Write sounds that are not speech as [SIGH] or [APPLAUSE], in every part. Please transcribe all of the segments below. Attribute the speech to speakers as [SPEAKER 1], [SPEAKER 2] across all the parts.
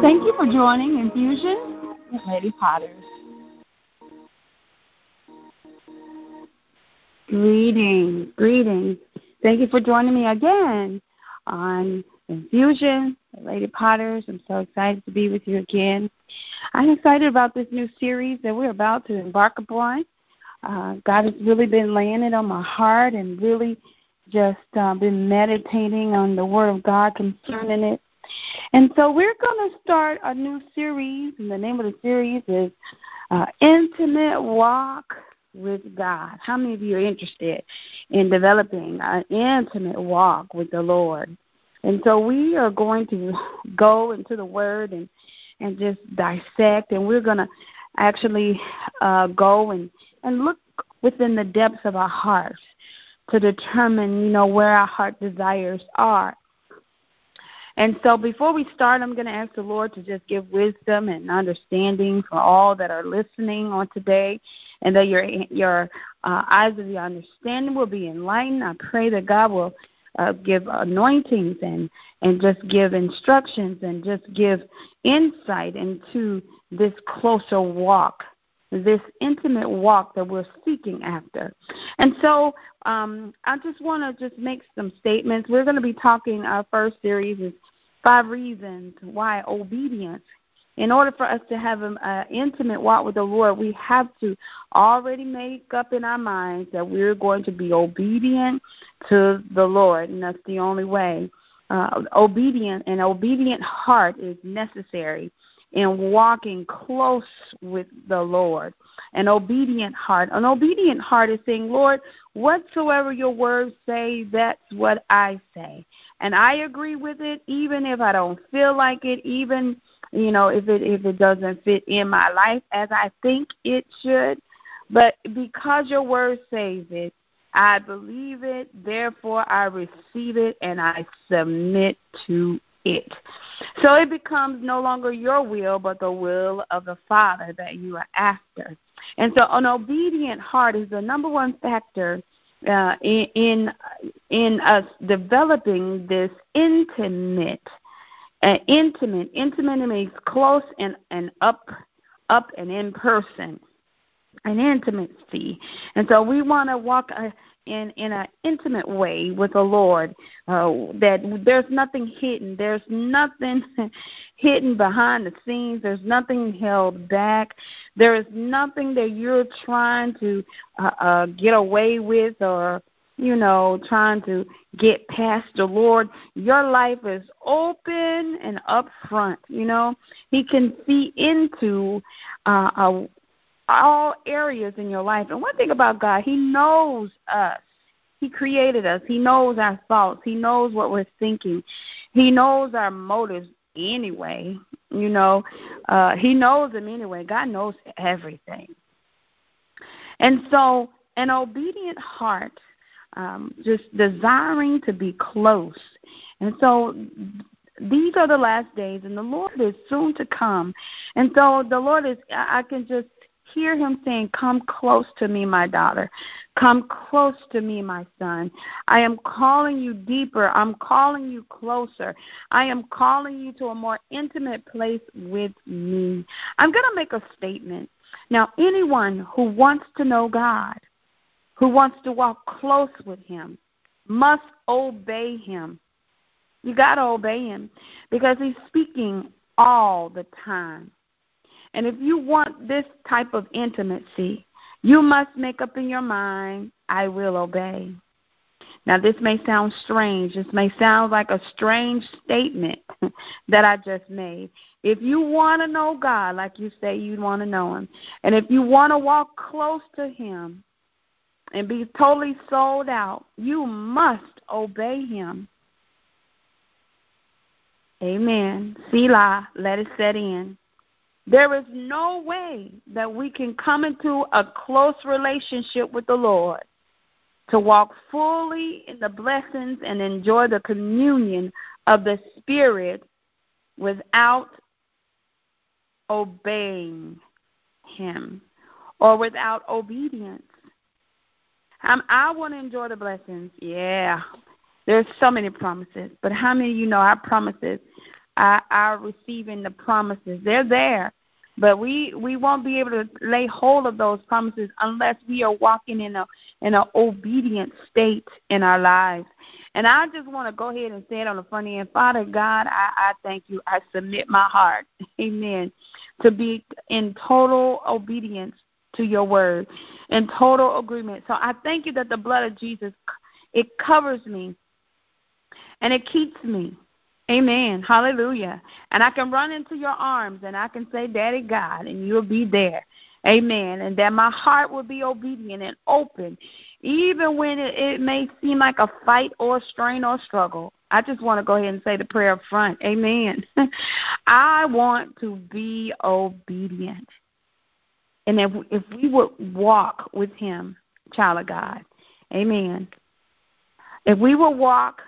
[SPEAKER 1] Thank you for joining Infusion with Lady Potters. Greetings, greetings. Thank you for joining me again on Infusion with Lady Potters. I'm so excited to be with you again. I'm excited about this new series that we're about to embark upon. Uh, God has really been laying it on my heart and really just uh, been meditating on the Word of God concerning it. And so we're going to start a new series, and the name of the series is uh, Intimate Walk with God. How many of you are interested in developing an intimate walk with the Lord? And so we are going to go into the Word and and just dissect, and we're going to actually uh, go and and look within the depths of our hearts to determine, you know, where our heart desires are. And so before we start, I'm going to ask the Lord to just give wisdom and understanding for all that are listening on today, and that your your uh, eyes of your understanding will be enlightened. I pray that God will uh, give anointings and and just give instructions and just give insight into this closer walk this intimate walk that we're seeking after. And so um, I just want to just make some statements. We're going to be talking, our first series is five reasons why obedience. In order for us to have an intimate walk with the Lord, we have to already make up in our minds that we're going to be obedient to the Lord, and that's the only way. Uh, obedient, an obedient heart is necessary in walking close with the Lord. An obedient heart. An obedient heart is saying, Lord, whatsoever your words say, that's what I say. And I agree with it, even if I don't feel like it, even you know, if it if it doesn't fit in my life as I think it should. But because your word says it, I believe it, therefore I receive it and I submit to it. So it becomes no longer your will, but the will of the Father that you are after. And so an obedient heart is the number one factor uh, in, in in us developing this intimate, uh, intimate, intimate means close and and up, up and in person, an intimacy. And so we want to walk. A, in in an intimate way with the Lord. Uh, that there's nothing hidden. There's nothing [LAUGHS] hidden behind the scenes. There's nothing held back. There is nothing that you're trying to uh, uh, get away with or you know, trying to get past the Lord. Your life is open and upfront. You know, He can see into uh, a, all areas in your life. And one thing about God, He knows us. He created us. He knows our thoughts. He knows what we're thinking. He knows our motives anyway. You know, uh, He knows them anyway. God knows everything. And so, an obedient heart, um, just desiring to be close. And so, these are the last days, and the Lord is soon to come. And so, the Lord is, I can just hear him saying, Come close to me, my daughter. Come close to me, my son. I am calling you deeper. I'm calling you closer. I am calling you to a more intimate place with me. I'm going to make a statement. Now, anyone who wants to know God, who wants to walk close with him, must obey him. You got to obey him because he's speaking all the time. And if you want this type of intimacy, you must make up in your mind, I will obey. Now, this may sound strange. This may sound like a strange statement [LAUGHS] that I just made. If you want to know God, like you say you want to know Him, and if you want to walk close to Him and be totally sold out, you must obey Him. Amen. Selah, let it set in. There is no way that we can come into a close relationship with the Lord to walk fully in the blessings and enjoy the communion of the Spirit without obeying Him or without obedience. Um, I want to enjoy the blessings. Yeah. There's so many promises. But how many of you know our promises our, our receiving the promises. They're there. But we we won't be able to lay hold of those promises unless we are walking in a in an obedient state in our lives. And I just want to go ahead and say it on the front end. Father God, I, I thank you. I submit my heart, [LAUGHS] Amen, to be in total obedience to your word, in total agreement. So I thank you that the blood of Jesus it covers me and it keeps me. Amen. Hallelujah. And I can run into your arms and I can say, Daddy God, and you'll be there. Amen. And that my heart will be obedient and open, even when it, it may seem like a fight or a strain or struggle. I just want to go ahead and say the prayer up front. Amen. [LAUGHS] I want to be obedient. And if, if we would walk with Him, child of God, amen. If we will walk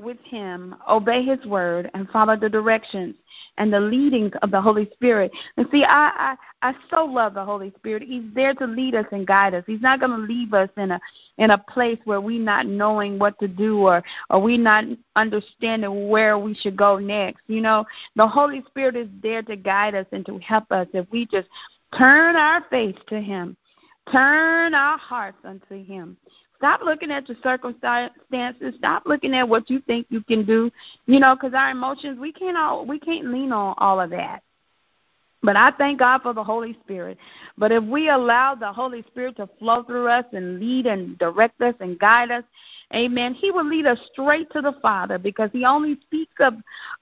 [SPEAKER 1] with him, obey his word, and follow the directions and the leadings of the Holy Spirit. And see, I I, I so love the Holy Spirit. He's there to lead us and guide us. He's not going to leave us in a in a place where we not knowing what to do or or we not understanding where we should go next. You know, the Holy Spirit is there to guide us and to help us if we just turn our face to him. Turn our hearts unto him. Stop looking at your circumstances. Stop looking at what you think you can do. You know, because our emotions, we can't all we can't lean on all of that. But I thank God for the Holy Spirit. But if we allow the Holy Spirit to flow through us and lead and direct us and guide us, amen, He will lead us straight to the Father because He only speaks of,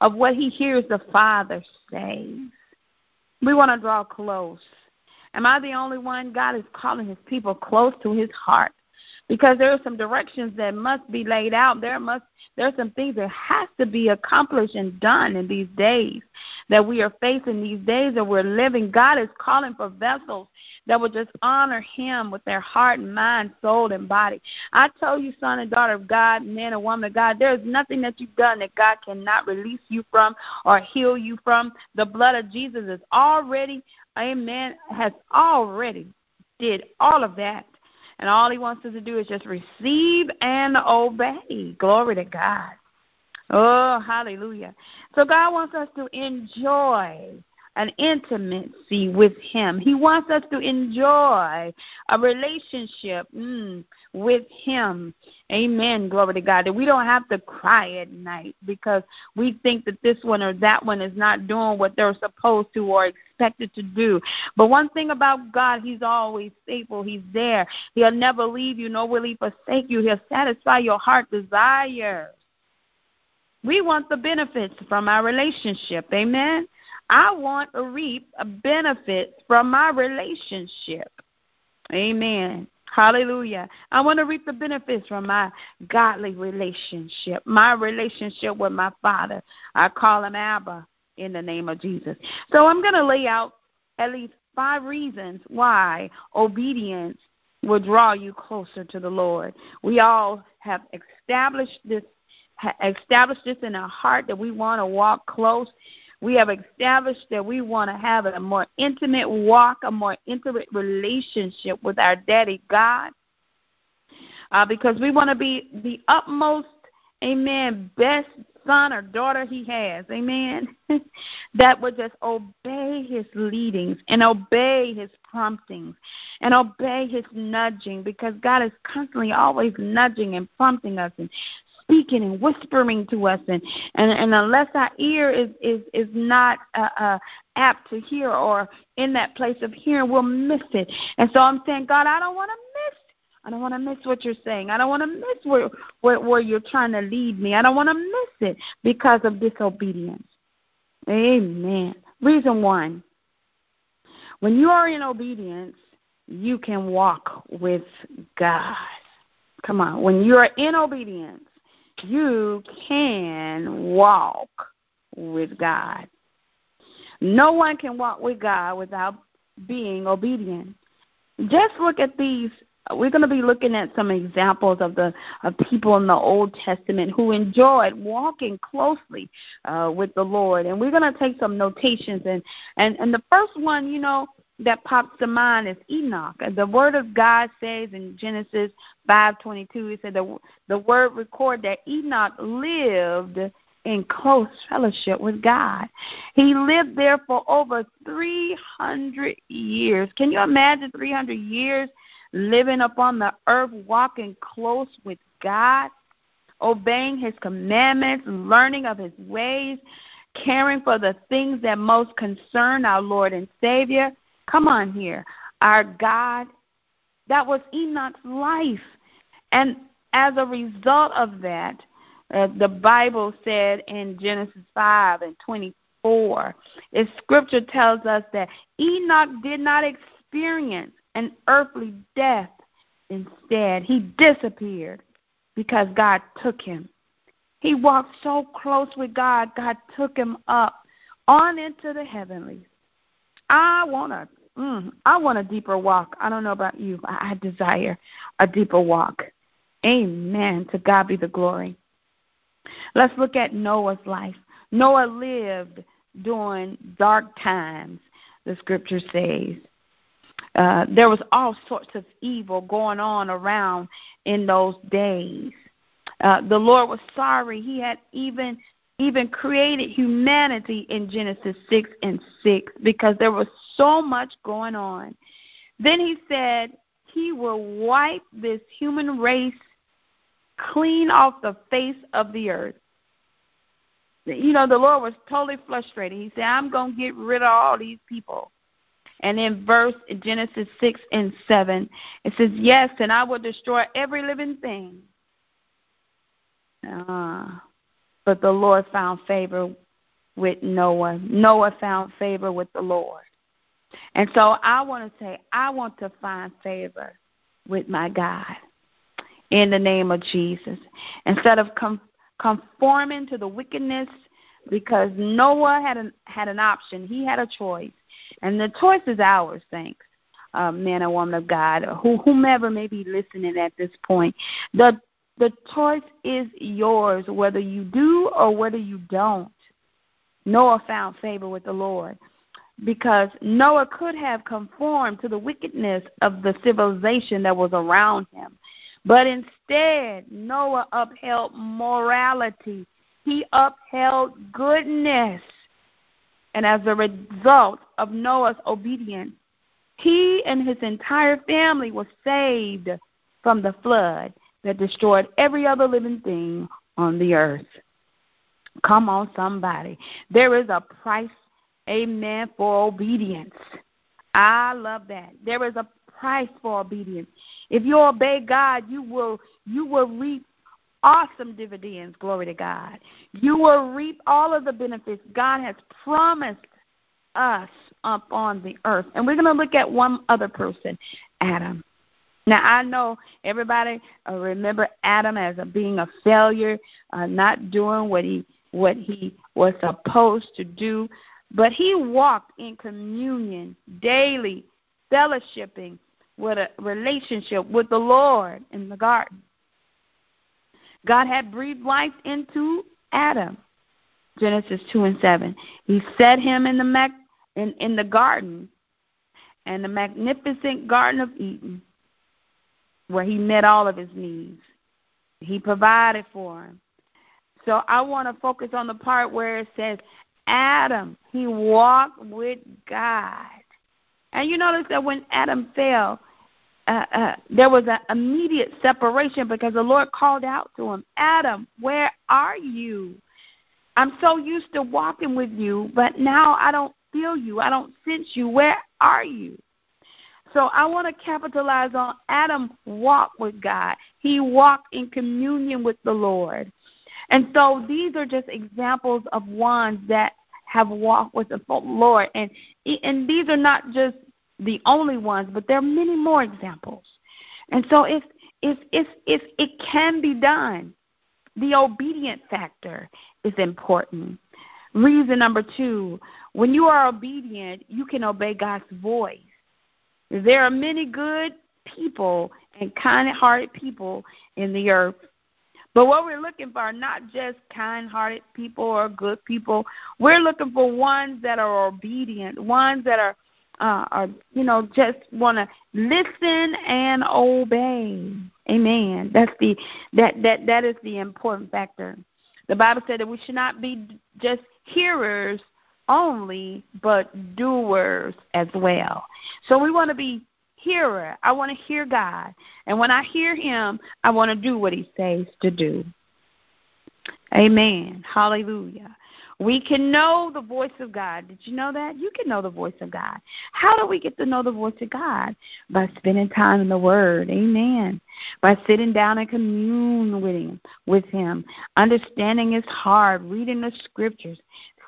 [SPEAKER 1] of what He hears the Father say. We want to draw close. Am I the only one? God is calling His people close to His heart because there are some directions that must be laid out. There must there are some things that has to be accomplished and done in these days that we are facing these days that we're living. God is calling for vessels that will just honor him with their heart and mind, soul and body. I tell you, son and daughter of God, man and woman of God, there is nothing that you've done that God cannot release you from or heal you from. The blood of Jesus is already, amen, has already did all of that and all he wants us to do is just receive and obey. Glory to God. Oh, hallelujah. So God wants us to enjoy an intimacy with Him. He wants us to enjoy a relationship mm, with Him. Amen. Glory to God. That we don't have to cry at night because we think that this one or that one is not doing what they're supposed to or expected to do. But one thing about God, He's always faithful. He's there. He'll never leave you, nor will He forsake you. He'll satisfy your heart desires. We want the benefits from our relationship. Amen. I want to reap a benefit from my relationship. Amen. Hallelujah. I want to reap the benefits from my godly relationship, my relationship with my Father. I call him Abba in the name of Jesus. So I'm going to lay out at least five reasons why obedience will draw you closer to the Lord. We all have established this established this in our heart that we want to walk close. We have established that we want to have a more intimate walk, a more intimate relationship with our daddy God. Uh, because we want to be the utmost, amen, best son or daughter he has, amen, [LAUGHS] that would just obey his leadings and obey his promptings and obey his nudging because God is constantly always nudging and prompting us and speaking and whispering to us and and, and unless our ear is is is not uh, uh apt to hear or in that place of hearing we'll miss it and so i'm saying god i don't want to miss I don't want to miss what you're saying. I don't want to miss where, where, where you're trying to lead me. I don't want to miss it because of disobedience. Amen. Reason one when you are in obedience, you can walk with God. Come on. When you are in obedience, you can walk with God. No one can walk with God without being obedient. Just look at these we're going to be looking at some examples of the of people in the Old Testament who enjoyed walking closely uh, with the Lord, and we're going to take some notations. and and And the first one, you know, that pops to mind is Enoch. The Word of God says in Genesis five twenty two, it said the the Word record that Enoch lived in close fellowship with God. He lived there for over 300 years. Can you imagine 300 years living upon the earth, walking close with God, obeying His commandments, learning of His ways, caring for the things that most concern our Lord and Savior? Come on here. Our God, that was Enoch's life. And as a result of that, uh, the Bible said in Genesis 5 and 24, if scripture tells us that Enoch did not experience an earthly death. Instead, he disappeared because God took him. He walked so close with God, God took him up on into the heavenlies. I want a, mm, I want a deeper walk. I don't know about you, but I desire a deeper walk. Amen. To God be the glory. Let's look at Noah's life. Noah lived during dark times, the scripture says. Uh, there was all sorts of evil going on around in those days. Uh, the Lord was sorry. He had even even created humanity in Genesis 6 and 6 because there was so much going on. Then he said he will wipe this human race clean off the face of the earth. You know, the Lord was totally frustrated. He said, I'm going to get rid of all these people. And in verse Genesis 6 and 7, it says, Yes, and I will destroy every living thing. Uh, but the Lord found favor with Noah. Noah found favor with the Lord. And so I want to say, I want to find favor with my God in the name of Jesus. Instead of conforming to the wickedness, because Noah had an had an option. He had a choice, and the choice is ours. Thanks, uh, man or woman of God, who whomever may be listening at this point. The the choice is yours, whether you do or whether you don't. Noah found favor with the Lord because Noah could have conformed to the wickedness of the civilization that was around him. But instead, Noah upheld morality. He upheld goodness. And as a result of Noah's obedience, he and his entire family were saved from the flood that destroyed every other living thing on the earth. Come on, somebody. There is a price, amen, for obedience. I love that. There is a price for obedience. If you obey God, you will you will reap awesome dividends, glory to God. You will reap all of the benefits God has promised us up on the earth. And we're going to look at one other person, Adam. Now I know everybody uh, remember Adam as a, being a failure, uh, not doing what he what he was supposed to do, but he walked in communion daily, fellowshipping with a relationship with the Lord in the garden. God had breathed life into Adam. Genesis 2 and 7. He set him in the mag- in, in the garden and the magnificent garden of Eden where he met all of his needs. He provided for him. So I want to focus on the part where it says Adam, he walked with God. And you notice that when Adam fell, uh, uh, there was an immediate separation because the Lord called out to him, Adam, where are you? I'm so used to walking with you, but now I don't feel you. I don't sense you. Where are you? So I want to capitalize on Adam walked with God. He walked in communion with the Lord. And so these are just examples of ones that have walked with the Lord. And and these are not just the only ones, but there are many more examples. And so if if if if it can be done, the obedient factor is important. Reason number two, when you are obedient, you can obey God's voice. There are many good people and kind hearted people in the earth. But what we're looking for are not just kind hearted people or good people. We're looking for ones that are obedient, ones that are uh, are you know just want to listen and obey. Amen. That's the that that that is the important factor. The Bible said that we should not be just hearers only, but doers as well. So we want to be hearer. I want to hear God. And when I hear him, I want to do what he says to do. Amen. Hallelujah. We can know the voice of God. Did you know that? You can know the voice of God. How do we get to know the voice of God? By spending time in the Word. Amen. By sitting down and commune with Him, with Him, understanding His heart, reading the Scriptures,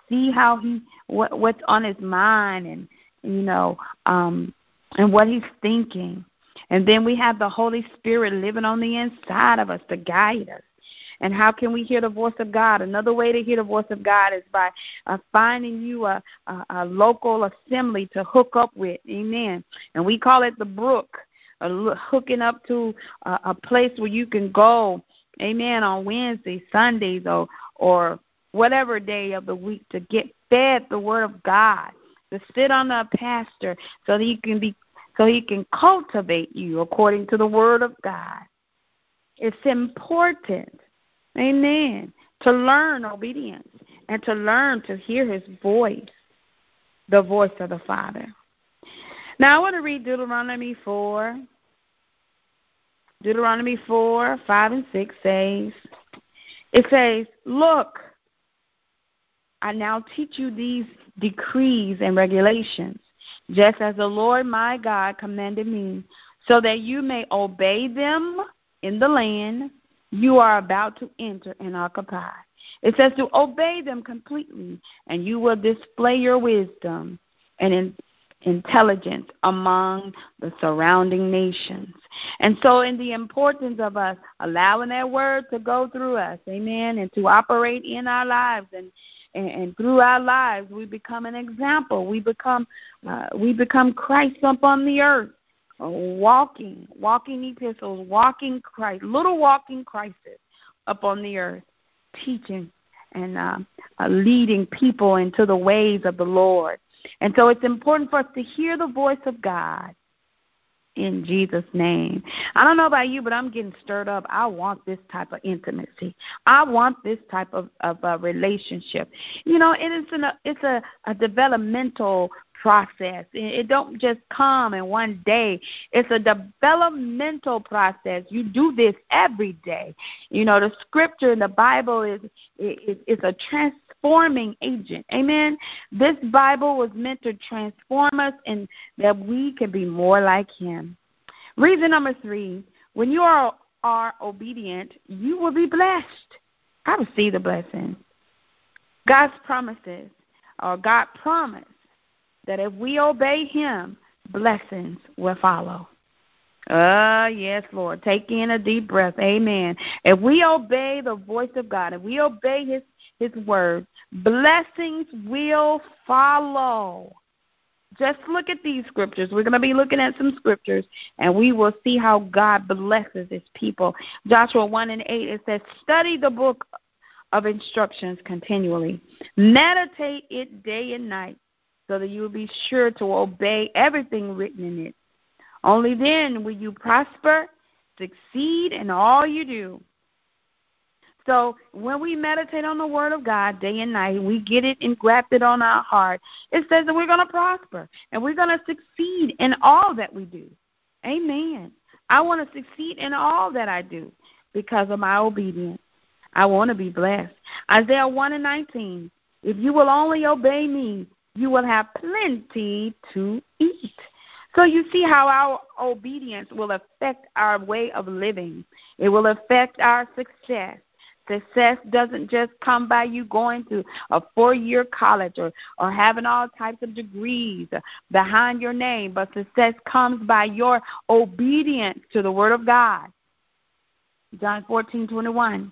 [SPEAKER 1] see how He what what's on His mind, and you know, um, and what He's thinking. And then we have the Holy Spirit living on the inside of us to guide us. And how can we hear the voice of God? Another way to hear the voice of God is by uh, finding you a, a, a local assembly to hook up with. Amen. And we call it the brook, uh, hooking up to a, a place where you can go. Amen. On Wednesdays, Sundays, or or whatever day of the week to get fed the word of God, to sit on a pastor so that he can be so he can cultivate you according to the word of God. It's important Amen. To learn obedience and to learn to hear his voice, the voice of the Father. Now I want to read Deuteronomy 4. Deuteronomy 4, 5, and 6 says, It says, Look, I now teach you these decrees and regulations, just as the Lord my God commanded me, so that you may obey them in the land you are about to enter and occupy. It says to obey them completely, and you will display your wisdom and in, intelligence among the surrounding nations. And so, in the importance of us allowing that word to go through us, amen, and to operate in our lives and and, and through our lives, we become an example. We become uh, we become Christ up on the earth walking, walking epistles, walking Christ, little walking Christs up on the earth, teaching and uh, uh, leading people into the ways of the Lord. And so it's important for us to hear the voice of God in Jesus' name. I don't know about you, but I'm getting stirred up. I want this type of intimacy. I want this type of, of uh, relationship. You know, it is an, it's a, a developmental process. It don't just come in one day. It's a developmental process. You do this every day. You know, the scripture in the Bible is is, is a transforming agent. Amen. This Bible was meant to transform us and that we can be more like him. Reason number 3, when you are are obedient, you will be blessed. I receive the blessing. God's promises, or God promised that if we obey him, blessings will follow. Ah, uh, yes, Lord. Take in a deep breath. Amen. If we obey the voice of God, if we obey his his word, blessings will follow. Just look at these scriptures. We're going to be looking at some scriptures, and we will see how God blesses his people. Joshua 1 and 8, it says, Study the book of instructions continually, meditate it day and night so that you will be sure to obey everything written in it. Only then will you prosper, succeed in all you do. So when we meditate on the Word of God day and night, we get it engrafted on our heart. It says that we're going to prosper and we're going to succeed in all that we do. Amen. I want to succeed in all that I do because of my obedience. I want to be blessed. Isaiah 1 and 19. If you will only obey me, you will have plenty to eat. So you see how our obedience will affect our way of living. It will affect our success. Success doesn't just come by you going to a four year college or, or having all types of degrees behind your name, but success comes by your obedience to the Word of God. John fourteen twenty one.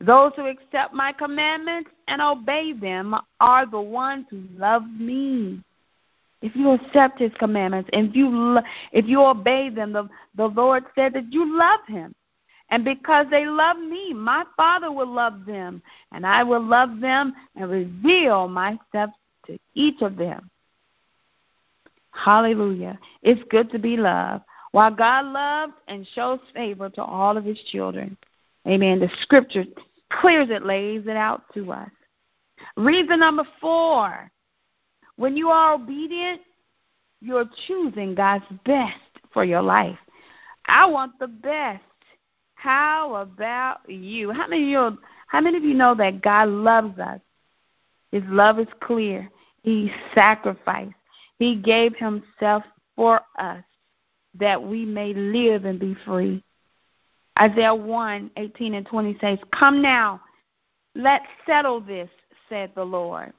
[SPEAKER 1] Those who accept my commandments and obey them are the ones who love me. If you accept his commandments and if you if you obey them, the, the Lord said that you love him. And because they love me, my Father will love them, and I will love them and reveal myself to each of them. Hallelujah. It's good to be loved. While God loves and shows favor to all of his children. Amen. The scripture clears it lays it out to us. Reason number four when you are obedient, you're choosing God's best for your life. I want the best. How about you? How many of you, how many of you know that God loves us? His love is clear. He sacrificed. He gave himself for us that we may live and be free. Isaiah 1 18 and 20 says, Come now, let's settle this, said the Lord.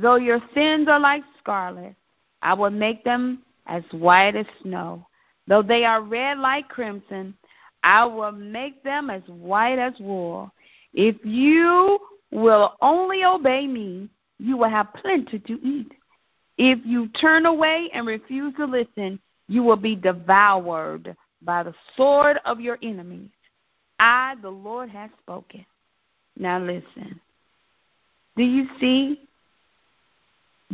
[SPEAKER 1] Though your sins are like scarlet, I will make them as white as snow. Though they are red like crimson, I will make them as white as wool. If you will only obey me, you will have plenty to eat. If you turn away and refuse to listen, you will be devoured by the sword of your enemies. I, the Lord, have spoken. Now listen. Do you see?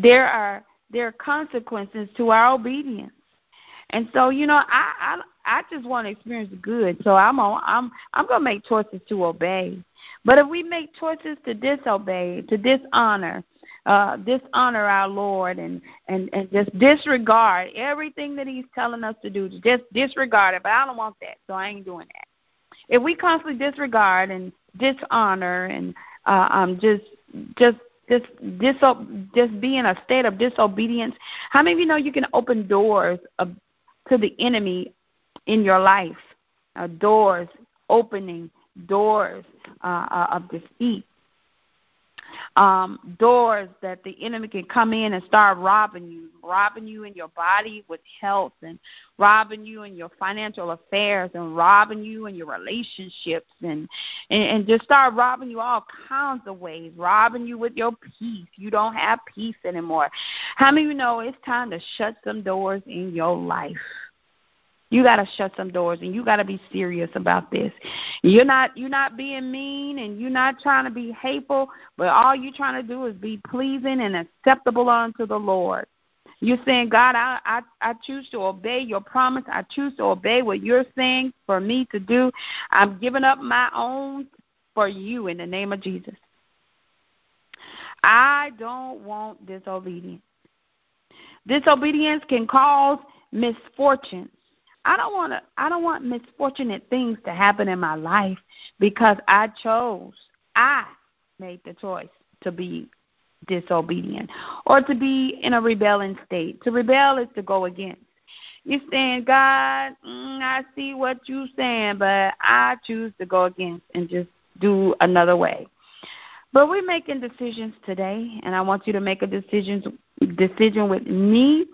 [SPEAKER 1] There are there are consequences to our obedience. And so, you know, I I, I just want to experience good. So I'm on, I'm I'm to make choices to obey. But if we make choices to disobey, to dishonor, uh, dishonor our Lord and, and, and just disregard everything that He's telling us to do, just disregard it. But I don't want that, so I ain't doing that. If we constantly disregard and dishonor and uh, um, just just just diso- just be in a state of disobedience, how many of you know you can open doors of, to the enemy in your life? Uh, doors opening doors uh, uh, of defeat um, doors that the enemy can come in and start robbing you, robbing you in your body with health, and robbing you in your financial affairs, and robbing you in your relationships, and, and and just start robbing you all kinds of ways, robbing you with your peace. You don't have peace anymore. How many of you know it's time to shut some doors in your life? You got to shut some doors and you got to be serious about this. You're not you're not being mean and you're not trying to be hateful, but all you're trying to do is be pleasing and acceptable unto the Lord. You're saying, God, I, I I choose to obey your promise. I choose to obey what you're saying for me to do. I'm giving up my own for you in the name of Jesus. I don't want disobedience. Disobedience can cause misfortune I don't want to I don't want misfortunate things to happen in my life because I chose I made the choice to be disobedient or to be in a rebelling state. To rebel is to go against. You're saying, God, mm, I see what you're saying, but I choose to go against and just do another way. But we're making decisions today, and I want you to make a decision decision with me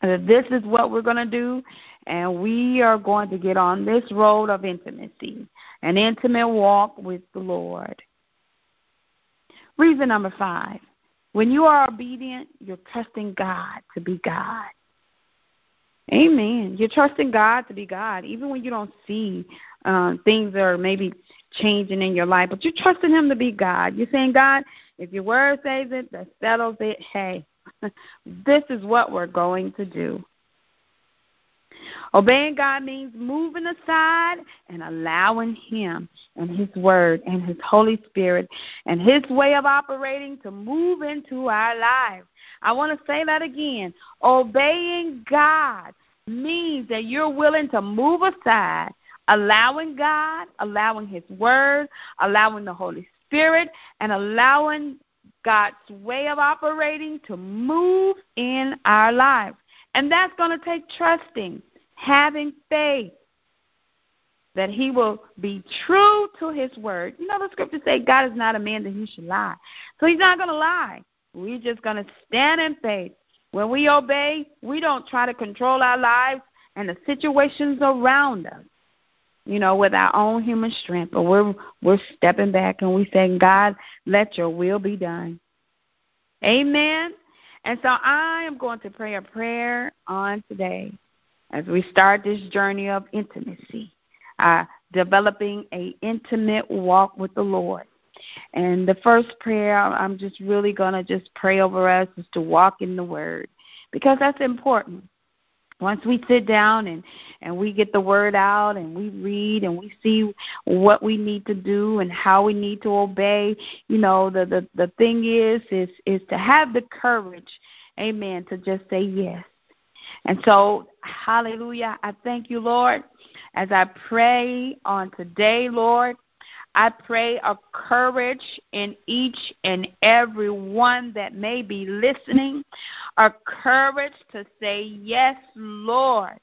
[SPEAKER 1] this is what we're going to do, and we are going to get on this road of intimacy, an intimate walk with the Lord. Reason number five when you are obedient, you're trusting God to be God. Amen. You're trusting God to be God, even when you don't see uh, things that are maybe changing in your life, but you're trusting Him to be God. You're saying, God, if your word says it, that settles it. Hey, [LAUGHS] this is what we're going to do. Obeying God means moving aside and allowing Him and His Word and His Holy Spirit and His way of operating to move into our lives. I want to say that again. Obeying God means that you're willing to move aside, allowing God, allowing His Word, allowing the Holy Spirit, and allowing God's way of operating to move in our lives. And that's going to take trusting, having faith that he will be true to his word. You know, the scriptures say God is not a man that he should lie. So he's not going to lie. We're just going to stand in faith. When we obey, we don't try to control our lives and the situations around us you know, with our own human strength, but we're we're stepping back and we saying, God, let your will be done. Amen. And so I am going to pray a prayer on today as we start this journey of intimacy, uh, developing a intimate walk with the Lord. And the first prayer I'm just really going to just pray over us is to walk in the Word because that's important. Once we sit down and and we get the word out and we read and we see what we need to do and how we need to obey you know the the the thing is is is to have the courage amen to just say yes. And so hallelujah i thank you lord as i pray on today lord I pray a courage in each and every one that may be listening, a courage to say, Yes, Lord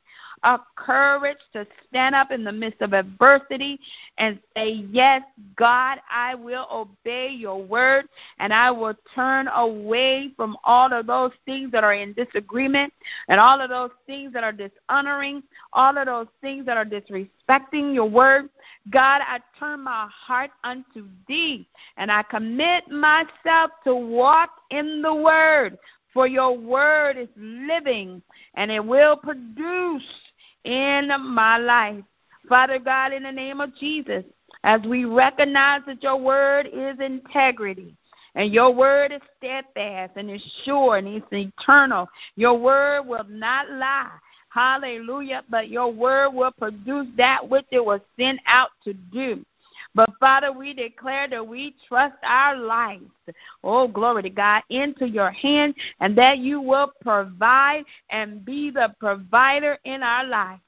[SPEAKER 1] a courage to stand up in the midst of adversity and say, Yes, God, I will obey your word and I will turn away from all of those things that are in disagreement and all of those things that are dishonoring, all of those things that are disrespecting your word. God, I turn my heart unto thee and I commit myself to walk in the word for your word is living and it will produce in my life. Father God, in the name of Jesus, as we recognize that your word is integrity, and your word is steadfast and is sure and it's eternal. Your word will not lie. Hallelujah. But your word will produce that which it was sent out to do. But Father, we declare that we trust our lives, oh, glory to God, into your hands and that you will provide and be the provider in our lives.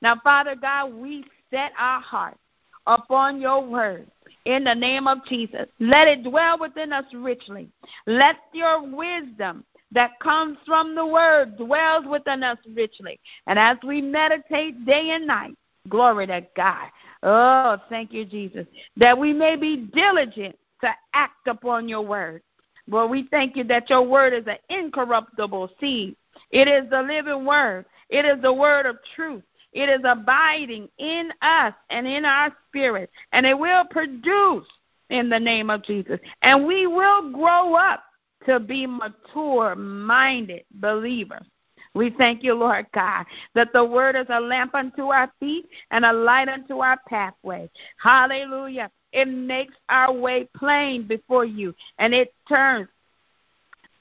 [SPEAKER 1] Now, Father God, we set our hearts upon your word in the name of Jesus. Let it dwell within us richly. Let your wisdom that comes from the word dwells within us richly. And as we meditate day and night, glory to God, Oh, thank you, Jesus. That we may be diligent to act upon your word. Lord, we thank you that your word is an incorruptible seed. It is the living word. It is the word of truth. It is abiding in us and in our spirit. And it will produce in the name of Jesus. And we will grow up to be mature minded believers. We thank you, Lord God, that the word is a lamp unto our feet and a light unto our pathway. Hallelujah. It makes our way plain before you, and it turns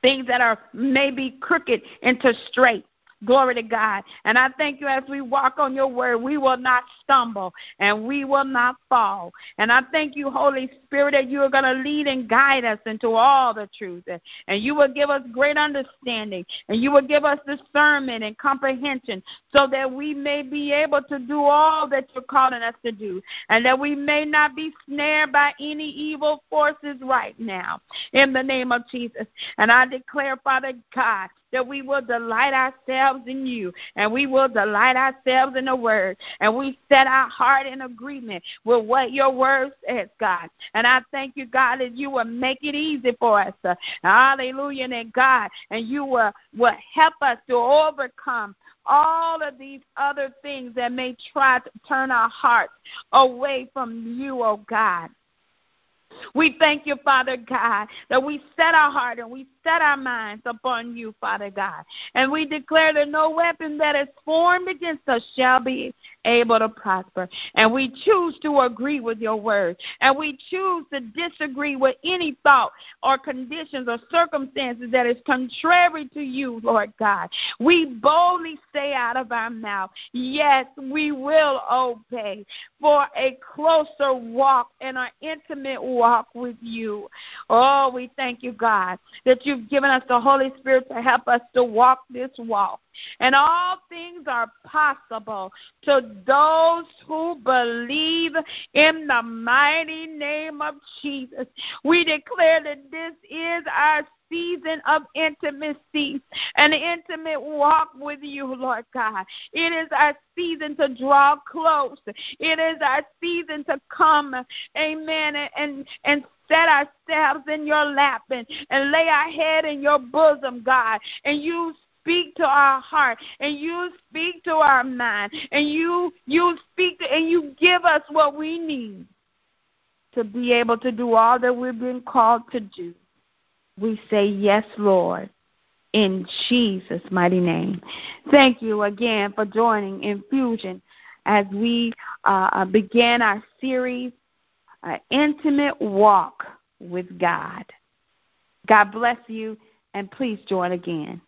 [SPEAKER 1] things that are maybe crooked into straight. Glory to God. And I thank you as we walk on your word, we will not stumble and we will not fall. And I thank you, Holy Spirit, that you are going to lead and guide us into all the truth. And you will give us great understanding and you will give us discernment and comprehension so that we may be able to do all that you're calling us to do and that we may not be snared by any evil forces right now. In the name of Jesus. And I declare, Father God, that we will delight ourselves in you and we will delight ourselves in the word and we set our heart in agreement with what your word says, God. And I thank you, God, that you will make it easy for us. Uh, hallelujah, and God, and you will, will help us to overcome all of these other things that may try to turn our hearts away from you, oh God. We thank you, Father God, that we set our heart and we set our minds upon you, Father God. And we declare that no weapon that is formed against us shall be able to prosper. And we choose to agree with your word. And we choose to disagree with any thought or conditions or circumstances that is contrary to you, Lord God. We boldly say out of our mouth, Yes, we will obey for a closer walk and an intimate walk with you. Oh, we thank you, God, that you've given us the Holy Spirit to help us to walk this walk. And all things are possible to those who believe in the mighty name of Jesus. We declare that this is our season of intimacy, an intimate walk with you, Lord God. It is our season to draw close. It is our season to come, amen, and, and set ourselves in your lap and, and lay our head in your bosom, God. And you speak to our heart and you speak to our mind and you you speak to, and you give us what we need to be able to do all that we've been called to do. We say yes, Lord in Jesus' mighty name. Thank you again for joining Infusion as we uh, begin our series, uh, Intimate Walk with God. God bless you, and please join again.